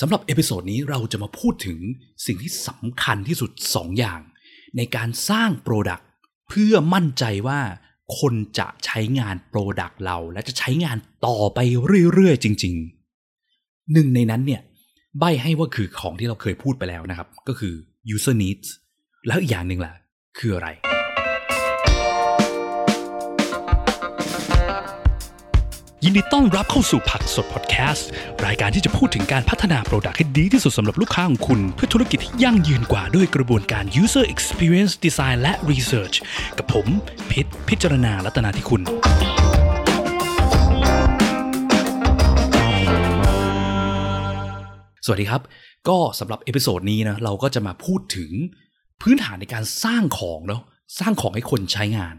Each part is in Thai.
สำหรับ episode นี้เราจะมาพูดถึงสิ่งที่สำคัญที่สุด 2 อย่าง ในการสร้าง product เพื่อมั่นใจว่าคนจะใช้งาน product เรา และจะใช้งานต่อไปเรื่อยๆ จริง ๆ หนึ่งในนั้นเนี่ยใบ้ให้ว่าคือของที่เราเคยพูดไปแล้วนะครับ ก็คือ user needs แล้วอีกอย่างหนึ่งล่ะ คืออะไร ยินดีต้อนรับเข้าสู่ผักสดพอดแคสต์รายการที่จะพูดถึงการพัฒนา product ให้ดีที่สุดสำหรับลูกค้าของคุณ เพื่อธุรกิจที่ยั่งยืนกว่าด้วยกระบวนการ user experience design และ research กับผมพิษพิจารณาลัตนาที่คุณ สวัสดีครับ ก็สำหรับ episode นี้นะเราก็จะมาพูดถึงพื้นฐานในการสร้างของเนาะสร้างของให้คนใช้งาน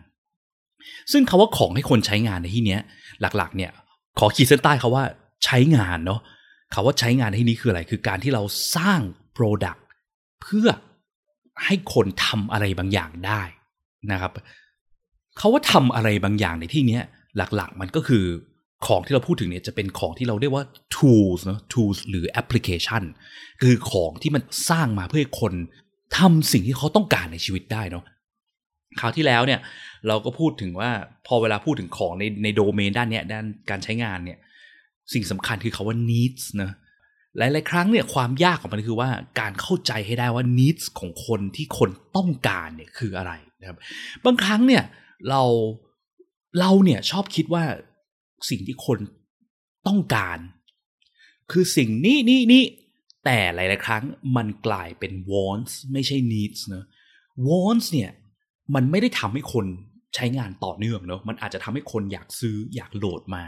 ซึ่งคาว่าของให้คนใช้งานในที่เนี้ย หลักๆ เนี่ย ขอขีดเส้นใต้เขาว่าใช้งานเนาะคาว่าใช้งานในที่นี้คืออะไร คือการที่เราสร้าง Product เพื่อให้คนทำอะไรบางอย่างได้นะครับเขาว่าทำอะไรบางอย่างในที่นี้หลักๆ มันก็คือของที่เราพูดถึงเนี่ยจะเป็นของที่เราเรียกว่า tools เนาะ tools หรือ application คือของที่มันสร้างมาเพื่อให้คนทำสิ่งที่เขาต้องการในชีวิตได้เนาะ คราวที่แล้วเนี่ยเราก็พูดถึงว่าพอเวลาพูดถึงของในในโดเมนด้านเนี้ยด้านการใช้งานเนี่ยสิ่งสำคัญคือคาว่า needs นะหลาย ๆ ครั้งเนี่ยความยากของมันคือว่าการเข้าใจให้ได้ว่า needs ของคนที่คนต้องการเนี่ยคืออะไรนะครับบางครั้งเนี่ยเราเราเนี่ยชอบคิดว่าสิ่งที่คนต้องการ คือสิ่งนี้นี้นี้แต่หลาย ๆ ครั้งมันกลายเป็น wants ไม่ใช่ needs นะ wants เนี่ย มันไม่ได้ทำให้คนใช้งานต่อเนื่องเนอะมันอาจจะทำให้คนอยากซื้ออยากโหลดมา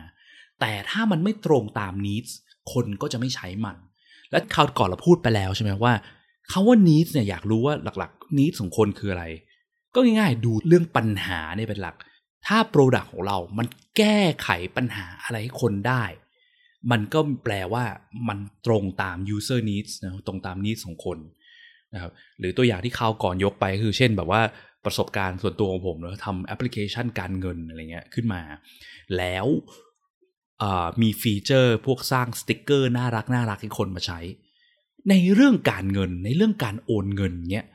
แต่ถ้ามันไม่ตรงตาม needs คนก็จะไม่ใช้มัน และคราวก่อนเราพูดไปแล้วใช่ไหมว่าคาว่า needs เนี่ยอยากรู้ว่าหลักๆ needs ของคนคืออะไร ก็ง่ายๆดูเรื่องปัญหาเนี่ยเป็นหลัก ถ้า Product ของเรา มันแก้ไขปัญหาอะไรให้คนได้ มันก็แปลว่ามันตรงตาม user needs นะตรงตาม needs ของคนนะครับหรือตัวอย่างที่คราวก่อนยกไปคือเช่นแบบว่า ประสบการณ์ส่วนตัวของผมเนาะทำแอปพลิเคชันการเงินอะไรเงี้ยขึ้นมา แล้วมี feature พวกสร้างสติกเกอร์น่ารักน่ารักให้คนมาใช้ ในเรื่องการเงินในเรื่องการโอนเงินเนี้ย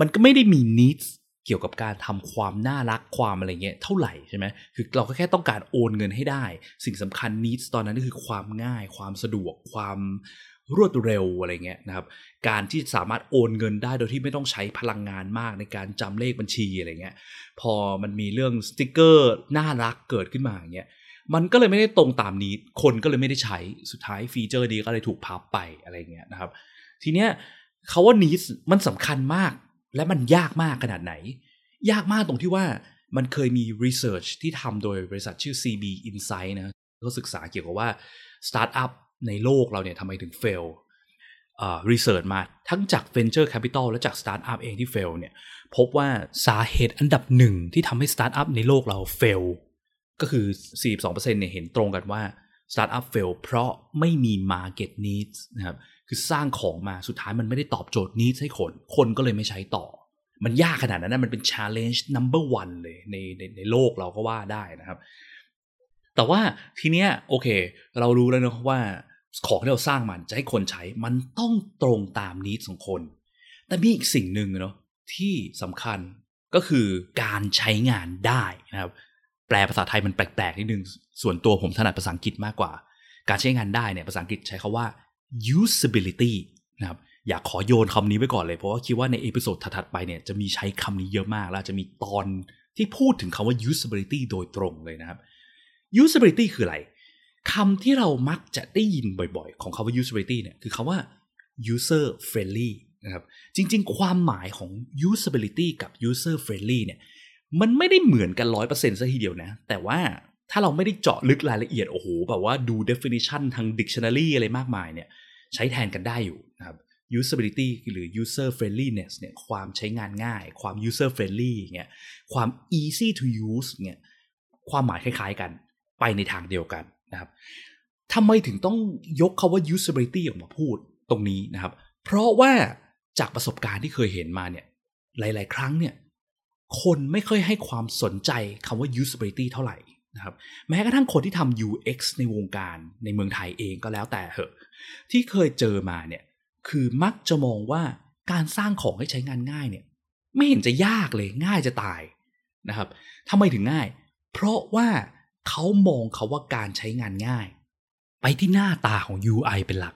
มันก็ไม่ได้มี needเกี่ยวกับการทำความน่ารักความอะไรเงี้ยเท่าไหร่ใช่ไหมคือเราก็แค่ต้องการโอนเงินให้ได้ สิ่งสำคัญนิดตอนนั้นก็คือความง่าย ความสะดวกความ รวดเร็วอะไรเงี้ยนะครับ การที่สามารถโอนเงินได้โดยที่ไม่ต้องใช้พลังงานมากในการจำเลขบัญชีอะไรเงี้ย พอมันมีเรื่องสติกเกอร์น่ารักเกิดขึ้นมาอย่างเงี้ย มันก็เลยไม่ได้ตรงตามนี้ คนก็เลยไม่ได้ใช้ สุดท้ายฟีเจอร์นี้ก็เลยถูกพับไปอะไรเงี้ยนะครับ ทีเนี้ยคำว่า need มันสำคัญมากและมันยากมากขนาดไหน ยากมากตรงที่ว่ามันเคยมี research ที่ทำโดยบริษัทชื่อ CB Insight นะก็ศึกษาเกี่ยวกับว่าสตาร์ทอัพ ในโลกเราเนี่ยทำไมถึง fail research มาทั้งจาก Venture Capital และจากสตาร์ทอัพเองที่ fail เนี่ยพบว่าสาเหตุอันดับหนึ่งที่ทำให้สตาร์ทอัพในโลกเรา fail ก็คือ 42%เนี่ยเห็นตรงกันว่าสตาร์ทอัพเฟลเพราะไม่มี Market Needs นะครับคือสร้างของมาสุดท้ายมันไม่ได้ตอบโจทย์ needs ให้คน คนก็เลยไม่ใช้ต่อ มันยากขนาดนั้นนะมันเป็น challenge number one เลยในในในโลกเราก็ว่าได้นะครับ แต่ว่าทีเนี้ยโอเค เรารู้แล้วนะว่าของที่เราสร้างมันจะให้คนใช้มันต้องตรงตามนิสของคน แต่มีอีกสิ่งหนึ่งเนาะที่สำคัญก็คือการใช้งานได้นะครับ แปลภาษาไทยมันแปลกๆนิดนึง ส่วนตัวผมถนัดภาษาอังกฤษมากกว่า การใช้งานได้เนี่ยภาษาอังกฤษใช้คำว่า usability นะครับอยากขอโยนคำนี้ไว้ก่อนเลย เพราะว่าคิดว่าใน episode ถัดๆไปเนี่ยจะมีใช้คำนี้เยอะมาก แล้วจะมีตอนที่พูดถึงคำว่า usability โดยตรงเลยนะครับ usability คืออะไรคำที่เรามักจะได้ยินบ่อยๆ ของคำว่า usability เนี่ยคือคำว่า user friendly นะครับจริงๆ ความหมายของ usability กับ user friendly เนี่ยมันไม่ได้เหมือนกันร้อยเปอร์เซ็นต์ซะทีเดียวนะ แต่ว่าถ้าเราไม่ได้เจาะลึกรายละเอียด โอ้โห แบบว่าดู definition ทาง dictionary อะไรมากมายเนี่ยใช้แทนกันได้อยู่นะครับ usability หรือ user friendliness เนี่ยความใช้งานง่าย ความ user friendly เงี้ยความ easy to use เงี้ยความหมายคล้ายๆกัน ไปในทางเดียวกันนะครับทำไมถึงต้องยกคาว่า usability ออกมาพูดตรงนี้นะครับ เพราะว่าจากประสบการณ์ที่เคยเห็นมาเนี่ย หลาย ๆ ครั้งเนี่ย คนไม่ค่อยให้ความสนใจคำว่า usability เท่าไหร่นะครับ แม้กระทั่งคนที่ทำ UX ในวงการในเมืองไทยเองก็แล้วแต่เหอะ ที่เคยเจอมาเนี่ย คือมักจะมองว่าการสร้างของให้ใช้งานง่ายเนี่ย ไม่เห็นจะยากเลยง่ายจะตายนะครับทำไมถึงง่าย เพราะว่า เขามองเขาว่าการใช้งานง่าย ไปที่หน้าตาของ UI เป็นหลัก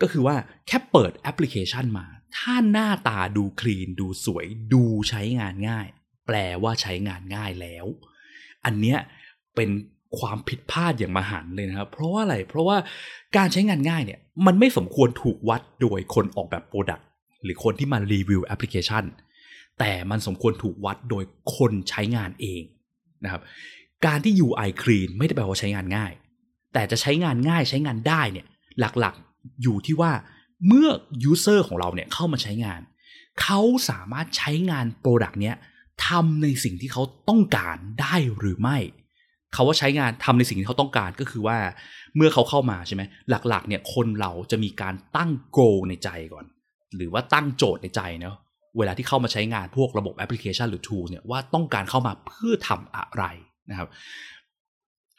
ก็คือว่าแค่เปิดแอปพลิเคชันมา ถ้าหน้าตาดู clean ดูสวย ดูใช้งานง่าย แปลว่าใช้งานง่ายแล้ว อันเนี้ยเป็นความผิดพลาดอย่างมหันต์เลยนะครับ เพราะว่าอะไร เพราะว่าการใช้งานง่ายเนี่ย มันไม่สมควรถูกวัดโดยคนออกแบบ product หรือคนที่มารีวิวแอปพลิเคชัน แต่มันสมควรถูกวัดโดยคนใช้งานเองนะครับ การที่ UI clean ไม่ได้แปลว่าใช้งานง่าย แต่จะใช้งานง่ายใช้งานได้เนี่ยหลักๆอยู่ที่ว่าเมื่อ user ของเราเนี่ยเข้ามาใช้งาน เขาสามารถใช้งาน product เนี้ยทำในสิ่งที่เขาต้องการได้หรือไม่คำว่าใช้งานทำในสิ่งที่เขาต้องการก็คือว่าเมื่อเขาเข้ามาใช่ไหมหลักๆ เนี่ยคนเราจะมีการตั้ง goal ในใจก่อน หรือว่าตั้งโจทย์ในใจเนาะเวลาที่เข้ามาใช้งานพวกระบบแอปพลิเคชันหรือ tool เนี่ยว่าต้องการเข้ามาเพื่อทำอะไร นะครับ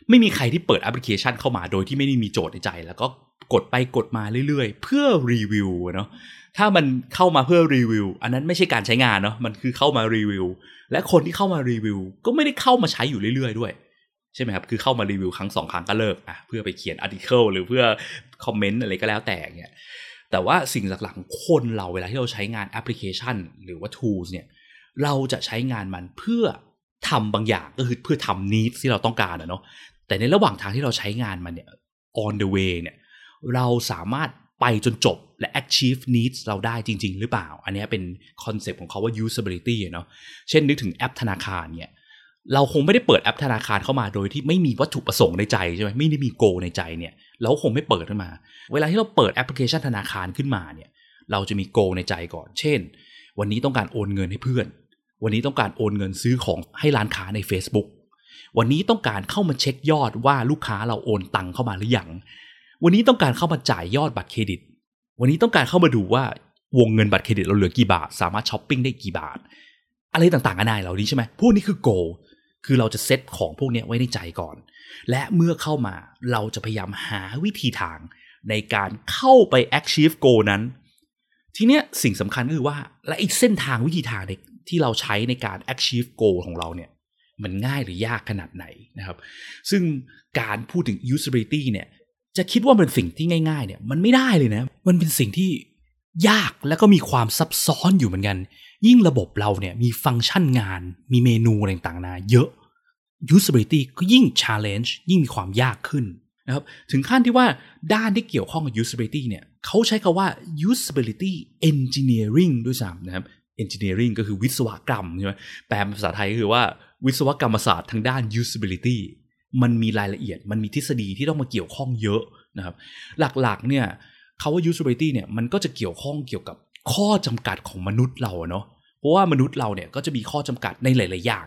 ไม่มีใครที่เปิดแอปพลิเคชันเข้ามาโดยที่ไม่ได้มีโจทย์ในใจ แล้วก็กดไปกดมาเรื่อยๆ เพื่อรีวิวเนาะถ้ามันเข้ามาเพื่อรีวิว อันนั้นไม่ใช่การใช้งานเนาะมันคือเข้ามารีวิว และคนที่เข้ามารีวิว ก็ไม่ได้เข้ามาใช้อยู่เรื่อยๆด้วยใช่ไหมครับ คือเข้ามารีวิวครั้งสองครั้งก็เลิกอะเพื่อไปเขียน article หรือเพื่อคอมเมนต์อะไรก็แล้วแต่เนี่ยแต่ว่าสิ่งหลักๆของคนเราเวลาที่เราใช้งานแอปพลิเคชัน หรือว่า tools เนี่ยเราจะใช้งานมันเพื่อ ทำบางอย่างก็คือเพื่อทำ need ที่เราต้องการอะเนาะแต่ในระหว่างทางที่เราใช้งานมันเนี่ย on the way เนี่ยเราสามารถไปจนจบและ achieve needs เราได้จริง ๆ หรือเปล่า อันนี้เป็นคอนเซปต์ของเขาว่า usability เนาะเช่นนึกถึงแอปธนาคารเนี่ยเราคงไม่ได้เปิดแอปธนาคารเข้ามาโดยที่ไม่มีวัตถุประสงค์ในใจใช่ไหมไม่ได้มี goal ในใจเนี่ย เราคงไม่เปิดขึ้นมา เวลาที่เราเปิดแอปพลิเคชันธนาคารขึ้นมาเนี่ย เราจะมี goal ในใจก่อน เช่น วันนี้ต้องการโอนเงินให้เพื่อน วันนี้ต้องการโอนเงินซื้อของให้ร้านค้าใน Facebook วันนี้ต้องการเข้ามาเช็คยอดว่าลูกค้าเราโอนตังเข้ามาหรือยังวันนี้ต้องการเข้ามาจ่ายยอดบัตรเครดิต วันนี้ต้องการเข้ามาดูว่าวงเงินบัตรเครดิตเราเหลือกี่บาท สามารถช้อปปิ้งได้กี่บาท อะไรต่างๆกันานาเหล่านี้ใช่ไหมพวกนี้คือ goalคือเราจะเซตของพวกนี้ไว้ในใจก่อน และเมื่อเข้ามาเราจะพยายามหาวิธีทางในการเข้าไป achieve goal นั้น ทีเนี้ยสิ่งสำคัญก็คือว่า และอีกเส้นทางวิธีทาง ที่เราใช้ในการ achieve goal ของเราเนี่ยมันง่ายหรือยากขนาดไหนนะครับ ซึ่งการพูดถึง usability เนี่ยจะคิดว่าเป็นสิ่งที่ง่าย ๆ เนี่ยมันไม่ได้เลยนะ มันเป็นสิ่งที่ยากแล้วก็มีความซับซ้อนอยู่เหมือนกัน ยิ่งระบบเราเนี่ยมีฟังก์ชันงาน มีเมนูอะไรต่างๆนาเยอะ usability ก็ยิ่ง challenge ยิ่งมีความยากขึ้นนะครับถึงขั้นที่ว่าด้านที่เกี่ยวข้องกับ usability เนี่ยเขาใช้คาว่า usability engineering ด้วยซ้ำนะครับ engineering ก็คือวิศวกรรมใช่ไหมแปลเป็นภาษาไทยก็คือว่าวิศวกรรมศาสตร์ทางด้าน usability มันมีรายละเอียด มันมีทฤษฎีที่ต้องมาเกี่ยวข้องเยอะนะครับ หลักๆ เนี่ยคาว่า usability เนี่ยมันก็จะเกี่ยวข้องเกี่ยวกับข้อจำกัดของมนุษย์เราเนาะ เพราะว่ามนุษย์เราเนี่ยก็จะมีข้อจำกัดในหลาย ๆ อย่าง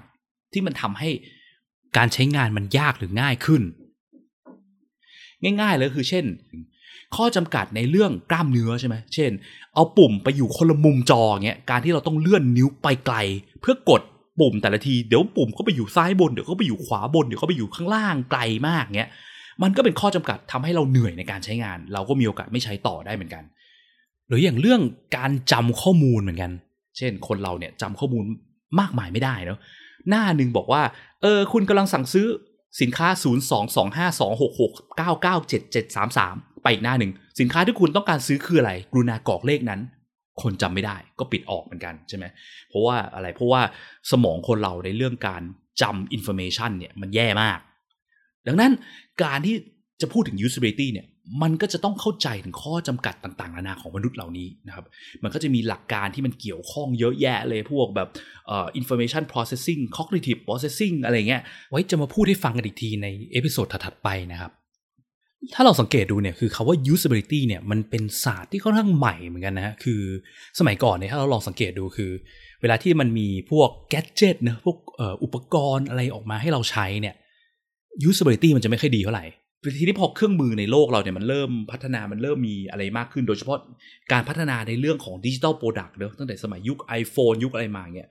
ที่มันทำให้การใช้งานมันยากหรือง่ายขึ้น ง่าย ๆ เลยคือเช่น ข้อจำกัดในเรื่องกล้ามเนื้อใช่ไหมเช่น เอาปุ่มไปอยู่คนละมุมจอเงี้ยการที่เราต้องเลื่อนนิ้วไปไกล เพื่อกดปุ่มแต่ละทีเดี๋ยวปุ่มก็ไปอยู่ซ้ายบนเดี๋ยวก็ไปอยู่ขวาบนเดี๋ยวก็ไปอยู่ข้างล่างไกลมากเงี้ยมันก็เป็นข้อจำกัดทำให้เราเหนื่อยในการใช้งาน เราก็มีโอกาสไม่ใช้ต่อได้เหมือนกัน หรืออย่างเรื่องการจำข้อมูลเหมือนกัน เช่น คนเราเนี่ยจำข้อมูลมากมายไม่ได้เนาะหน้าหนึ่งบอกว่าเออคุณกำลังสั่งซื้อสินค้า 0 2 2 5 2 6 6 9 9 7 7 3 3 ไปอีกหน้าหนึ่งสินค้าที่คุณต้องการซื้อคืออะไรกรุณากรอกเลขนั้น คนจำไม่ได้ก็ปิดออกเหมือนกันใช่ไหมเพราะว่าอะไรเพราะว่าสมองคนเราในเรื่องการจำ information เนี่ยมันแย่มาก ดังนั้นการที่จะพูดถึง usability เนี่ยมันก็จะต้องเข้าใจถึงข้อจำกัดต่างๆนานาของมนุษย์เหล่านี้นะครับ มันก็จะมีหลักการที่มันเกี่ยวข้องเยอะแยะเลยพวกแบบเอ่อ information processing cognitive processing อะไรเงี้ย ไว้จะมาพูดให้ฟังกันอีกทีใน episode ถัดๆไปนะครับ ถ้าเราสังเกตดูเนี่ยคือคาว่า usability เนี่ยมันเป็นศาสตร์ที่ค่อนข้างใหม่เหมือนกันนะฮะคือสมัยก่อนเนี่ยถ้าเราลองสังเกตดูคือ เวลาที่มันมีพวก gadget เนาะพวกอุปกรณ์อะไรออกมาให้เราใช้เนี่ย usability มันจะไม่ค่อยดีเท่าไหร่ทีนี้พอเครื่องมือในโลกเราเนี่ยมันเริ่มพัฒนามันเริ่มมีอะไรมากขึ้น โดยเฉพาะการพัฒนาในเรื่องของ digital product เนอะตั้งแต่สมัยยุค iPhone ยุคอะไรมาเนี่ย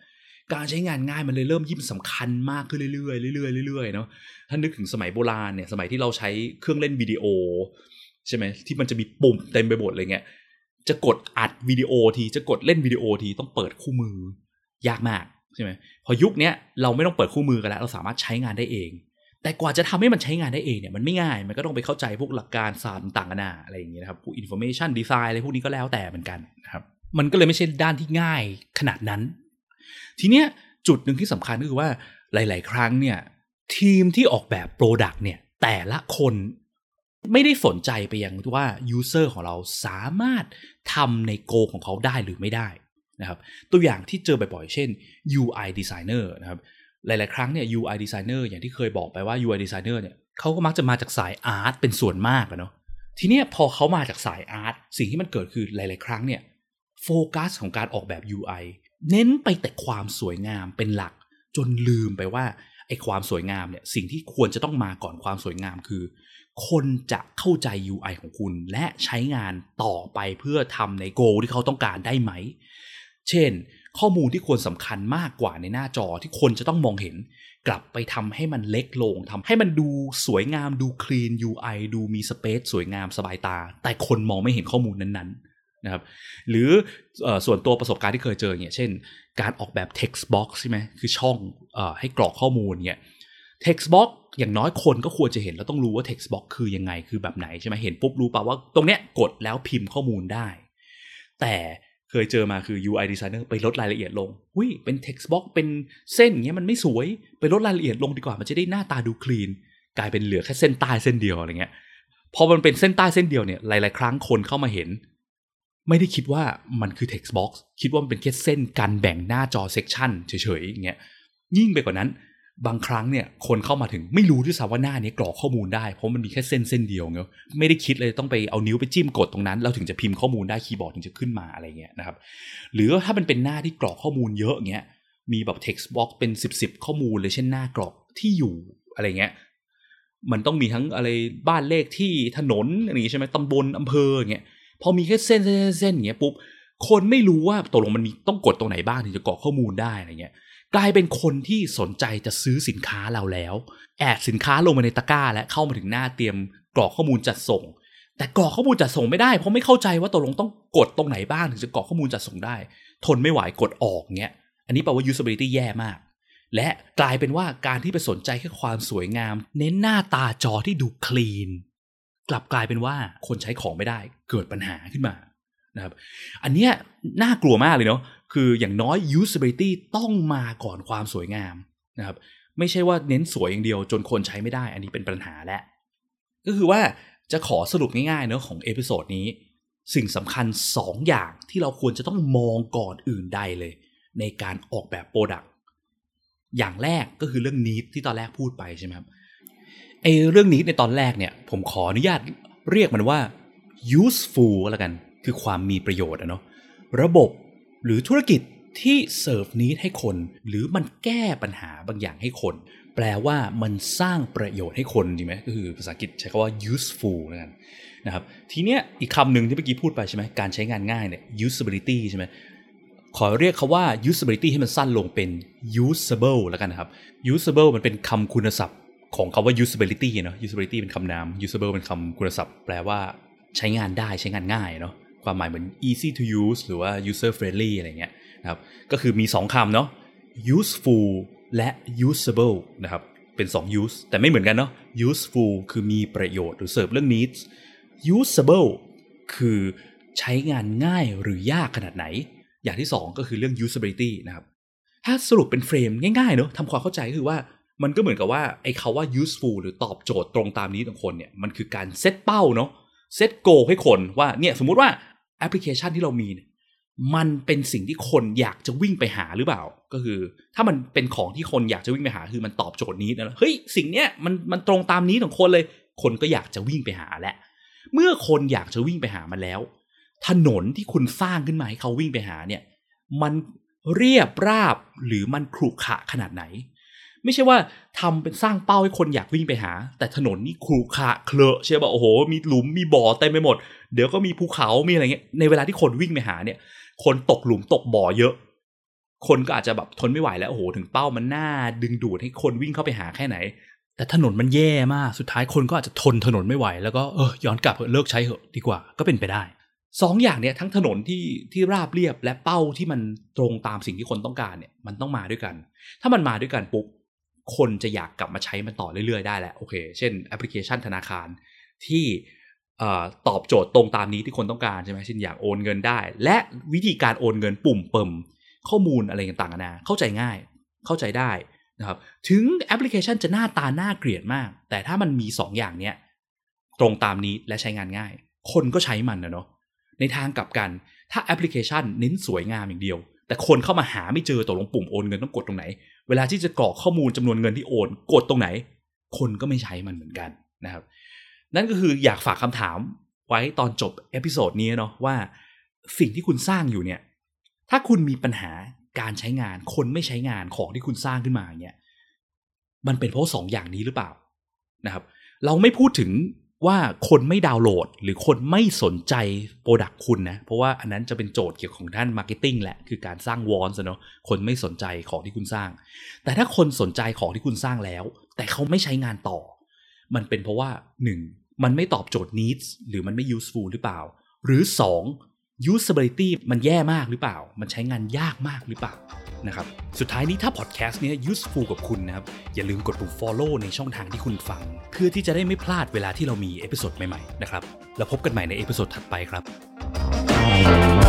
การใช้งานง่ายมันเลยเริ่มยิ่งสำคัญมากขึ้นเรื่อยๆเรื่อยๆเรื่อยๆเนาะถ้านึกถึงสมัยโบราณเนี่ยสมัยที่เราใช้เครื่องเล่นวิดีโอใช่ไหมที่มันจะมีปุ่มเต็มไปหมดเลยเงี้ยจะกดอัดวิดีโอทีจะกดเล่นวิดีโอทีต้องเปิดคู่มือยากมากใช่ไหมพอยุคนี้เราไม่ต้องเปิดคู่มือกันแล้วเราสามารถใช้งานได้เอง แต่กว่าจะทำให้มันใช้งานได้เองเนี่ยมันไม่ง่ายมันก็ต้องไปเข้าใจพวกหลักการศาสตร์ต่างๆนานาอะไรอย่างเงี้ยนะครับพวก information design อะไรพวกนี้ก็แล้วแต่เหมือนกันนะครับมันก็เลยไม่ใช่ด้านที่ง่ายขนาดนั้น ทีเนี้ยจุดหนึ่งที่สำคัญก็คือว่าหลาย ๆ ครั้งเนี่ยทีมที่ออกแบบ product เนี่ยแต่ละคนไม่ได้สนใจไปยังว่า user ของเราสามารถทำใน goal ของเขาได้หรือไม่ได้นะครับตัวอย่างที่เจอบ่อย ๆ เช่น UI designer นะครับหลาย ๆ ครั้งเนี่ย UI designer อย่างที่เคยบอกไปว่า UI designer เนี่ยเขาก็มักจะมาจากสาย art เป็นส่วนมากนะเนาะทีเนี้ยพอเขามาจากสาย art สิ่งที่มันเกิดคือหลาย ๆ ครั้งเนี่ยโฟกัสของการออกแบบ UI เน้นไปแต่ความสวยงามเป็นหลัก จนลืมไปว่าไอ้ความสวยงามเนี่ยสิ่งที่ควรจะต้องมาก่อนความสวยงามคือ คนจะเข้าใจ UI ของคุณ และใช้งานต่อไปเพื่อทำในโกที่เขาต้องการได้ไหม เช่น ข้อมูลที่ควรสำคัญมากกว่าในหน้าจอที่คนจะต้องมองเห็น กลับไปทำให้มันเล็กลงทำให้มันดูสวยงามดูคลีน UI ดูมีสเปซสวยงามสบายตา แต่คนมองไม่เห็นข้อมูลนั้นๆ นะครับหรืออส่วนตัวประสบการณ์ที่เคยเจอเนี่ยเช่น การออกแบบ text box ใช่ไหมคือช่องอให้กรอกข้อมูลเนี่ย text box อย่างน้อยคนก็ควรจะเห็นแล้วต้องรู้ว่า text box คือยังไงคือแบบไหนใช่ไหมเห็นปุ๊บรู้ป่าว่าตรงเนี้ยกดแล้วพิมพ์ข้อมูลได้ แต่เคยเจอมาคือ UI designer ไปลดรายละเอียดลงหุ้ยเป็น text box เป็นเส้นอย่างเงี้ยมันไม่สวย ไปลดรายละเอียดลงดีกว่ามันจะได้หน้าตาดูคลีนกลายเป็นเหลือแค่เส้นใต้เส้นเดียวอะไรเงี้ยพอมันเป็นเส้นใต้เส้นเดียวเนี่ยหลาย ๆ ครั้งคนเข้ามาเห็น ไม่ได้คิดว่ามันคือ text box คิดว่ามันเป็นแค่เส้นการแบ่งหน้าจอ section เฉยๆอย่างเงี้ยยิ่งไปกว่านั้นบางครั้งเนี่ยคนเข้ามาถึงไม่รู้ด้วยซ้ำว่าหน้านี้กรอกข้อมูลได้ เพราะมันมีแค่เส้นเส้นเดียวเงี้ยไม่ได้คิดเลยต้องไปเอานิ้วไปจิ้มกดตรงนั้น เราถึงจะพิมพ์ข้อมูลได้คีย์บอร์ดถึงจะขึ้นมาอะไรเงี้ยนะครับหรือถ้ามันเป็นหน้าที่กรอกข้อมูลเยอะเงี้ยมีแบบ text box เป็นสิบสข้อมูลเลยเช่นหน้ากรอกที่อยู่อะไรเงี้ยมันต้องมีทั้งอะไรบ้านเลขที่ถนนอะไรอย่างงี้ใช่ไหมตำบลอำเภอเงี้ย พอมีแค่เส้นเส้นเส้นเงี้ยปุ๊บคนไม่รู้ว่าตกลงมันมีต้องกดตรงไหนบ้างถึงจะกรอกข้อมูลได้อะไรเงี้ยกลายเป็นคนที่สนใจจะซื้อสินค้าเราแล้ว แอดสินค้าลงมาในตะกร้า และเข้ามาถึงหน้าเตรียมกรอกข้อมูลจัดส่ง แต่กรอกข้อมูลจัดส่งไม่ได้เพราะไม่เข้าใจว่าตกลงต้องกดตรงไหนบ้างถึงจะกรอกข้อมูลจัดส่งได้ ทนไม่ไหวกดออกเงี้ยอันนี้แปลว่า usability แย่มาก และกลายเป็นว่าการที่ไปสนใจแค่ความสวยงาม เน้นหน้าตาจอที่ดูคลีน กลับกลายเป็นว่าคนใช้ของไม่ได้เกิดปัญหาขึ้นมานะครับอันเนี้ยน่ากลัวมากเลยเนาะคืออย่างน้อย usability ต้องมาก่อนความสวยงามนะครับไม่ใช่ว่าเน้นสวยอย่างเดียวจนคนใช้ไม่ได้ อันนี้เป็นปัญหาแล้วก็คือว่าจะขอสรุปง่ายๆเนาะของ episode นี้ สิ่งสำคัญ 2 อย่างที่เราควรจะต้องมองก่อนอื่นใดเลย ในการออกแบบ product อย่างแรกก็คือเรื่อง need ที่ตอนแรกพูดไปใช่ไหมครับ ไอเรื่อง need ในตอนแรกเนี่ย ผมขออนุญาตเรียกมันว่า useful แล้วกัน คือความมีประโยชน์อะเนาะระบบหรือธุรกิจที่ serve need ให้คน หรือมันแก้ปัญหาบางอย่างให้คน แปลว่ามันสร้างประโยชน์ให้คนดีไหมก็คือภาษาอังกฤษใช้คำว่า useful นะกันนะครับทีเนี้ยอีกคำหนึ่งที่เมื่อกี้พูดไปใช่ไหมการใช้งานง่ายเนี่ย usability ใช่ไหมขอเรียกคาว่า usability ให้มันสั้นลงเป็น usable แล้วกันนะครับ usable มันเป็นคำคุณศัพท์ ของคาว่า usability เนาะ usability เป็นคำนาม usable เป็นคำคุณศัพท์ แปลว่าใช้งานได้ใช้งานง่ายเนาะความหมายเหมือน easy to use หรือว่า user friendly อะไรเงี้ยนะครับก็คือมี 2คำเนาะ useful และ usable นะครับเป็น 2 use แต่ไม่เหมือนกันเนาะ useful คือมีประโยชน์หรือเสิร์ฟเรื่อง needs usable คือใช้งานง่ายหรือยากขนาดไหน อย่างที่ 2 ก็คือเรื่อง usability นะครับถ้าสรุปเป็น frame ง่ายๆเนาะทำความเข้าใจคือว่า มันก็เหมือนกับว่าไอ้คำว่า useful หรือตอบโจทย์ตรงตาม need ของคนเนี่ยมันคือการเซตเป้าเนาะ set goal ให้คนว่าเนี่ยสมมุติว่าแอปพลิเคชันที่เรามีเนี่ยมันเป็นสิ่งที่คนอยากจะวิ่งไปหาหรือเปล่า ก็คือ ถ้ามันเป็นของที่คนอยากจะวิ่งไปหาคือมันตอบโจทย์นี้นะเฮ้ยสิ่งเนี้ยมันมันตรงตามนี้ของคนเลย คนก็อยากจะวิ่งไปหาแหละ เมื่อคนอยากจะวิ่งไปหามันแล้ว ถนนที่คุณสร้างขึ้นมาให้เขาวิ่งไปหาเนี่ย มันเรียบราบหรือมันขรุขระขนาดไหน ไม่ใช่ว่าทำเป็นสร้างเป้าให้คนอยากวิ่งไปหา แต่ถนนนี่ขรุขระเคลอะใช่ป่ะโอ้โห มีหลุมมีบ่อเต็มไปหมด เดี๋ยวก็มีภูเขามีอะไรเงี้ยในเวลาที่คนวิ่งไปหาเนี่ย คนตกหลุมตกบ่อเยอะ คนก็อาจจะแบบทนไม่ไหวแล้วโอ้โหถึงเป้ามันน่าดึงดูดให้คนวิ่งเข้าไปหาแค่ไหน แต่ถนนมันแย่มากสุดท้ายคนก็อาจจะทนถนนไม่ไหวแล้วก็เออย้อนกลับเลิกใช้เหอะดีกว่า ก็เป็นไปได้สองอย่างเนี่ยทั้งถนนที่ที่ราบเรียบและเป้าที่มันตรงตามสิ่งที่คนต้องการเนี่ยมันต้องมาด้วยกัน ถ้ามันมาด้วยกันปุ๊บ คนจะอยากกลับมาใช้มันต่อเรื่อยๆได้แหละโอเค เช่นแอปพลิเคชันธนาคารที่ตอบโจทย์ตรงตามนี้ที่คนต้องการใช่ไหมเช่นอยากโอนเงินได้ และวิธีการโอนเงินปุ่มเปิมข้อมูลอะไรต่างๆนะเข้าใจง่ายเข้าใจได้นะครับถึงแอปพลิเคชันจะหน้าตาน่าเกลียดมาก แต่ถ้ามันมี 2ออย่างเนี้ยตรงตามนี้และใช้งานง่าย คนก็ใช้มันนะเนาะในทางกลับกันถ้าแอปพลิเคชันเน้นสวยงามอย่างเดียว แต่คนเข้ามาหาไม่เจอตกลงปุ่มโอนเงินต้องกดตรงไหน เวลาที่จะกรอกข้อมูลจำนวนเงินที่โอนกดตรงไหน คนก็ไม่ใช้มันเหมือนกันนะครับ นั่นก็คืออยากฝากคำถามไว้ตอนจบ episode นี้เนาะว่าสิ่งที่คุณสร้างอยู่เนี่ย ถ้าคุณมีปัญหาการใช้งาน คนไม่ใช้งานของที่คุณสร้างขึ้นมาเนี่ย มันเป็นเพราะสองอย่างนี้หรือเปล่านะครับ เราไม่พูดถึง ว่าคนไม่ดาวน์โหลด หรือคนไม่สนใจ product คุณนะ เพราะว่าอันนั้นจะเป็นโจทย์เกี่ยวของด้าน marketing แหละ คือการสร้าง wants เนาะคนไม่สนใจของที่คุณสร้าง แต่ถ้าคนสนใจของที่คุณสร้างแล้ว แต่เขาไม่ใช้งานต่อ มันเป็นเพราะว่า 1 มันไม่ตอบโจทย์ needs หรือมันไม่ useful หรือเปล่า หรือ 2 usability มันแย่มากหรือเปล่า มันใช้งานยากมากหรือเปล่า นะครับ สุดท้ายนี้ถ้าพอดแคสต์นี้ useful กับคุณนะครับ อย่าลืมกดปุ่ม follow ในช่องทางที่คุณฟัง เพื่อที่จะได้ไม่พลาดเวลาที่เรามี episode ใหม่ๆนะครับ แล้วพบกันใหม่ใน episode ถัดไปครับ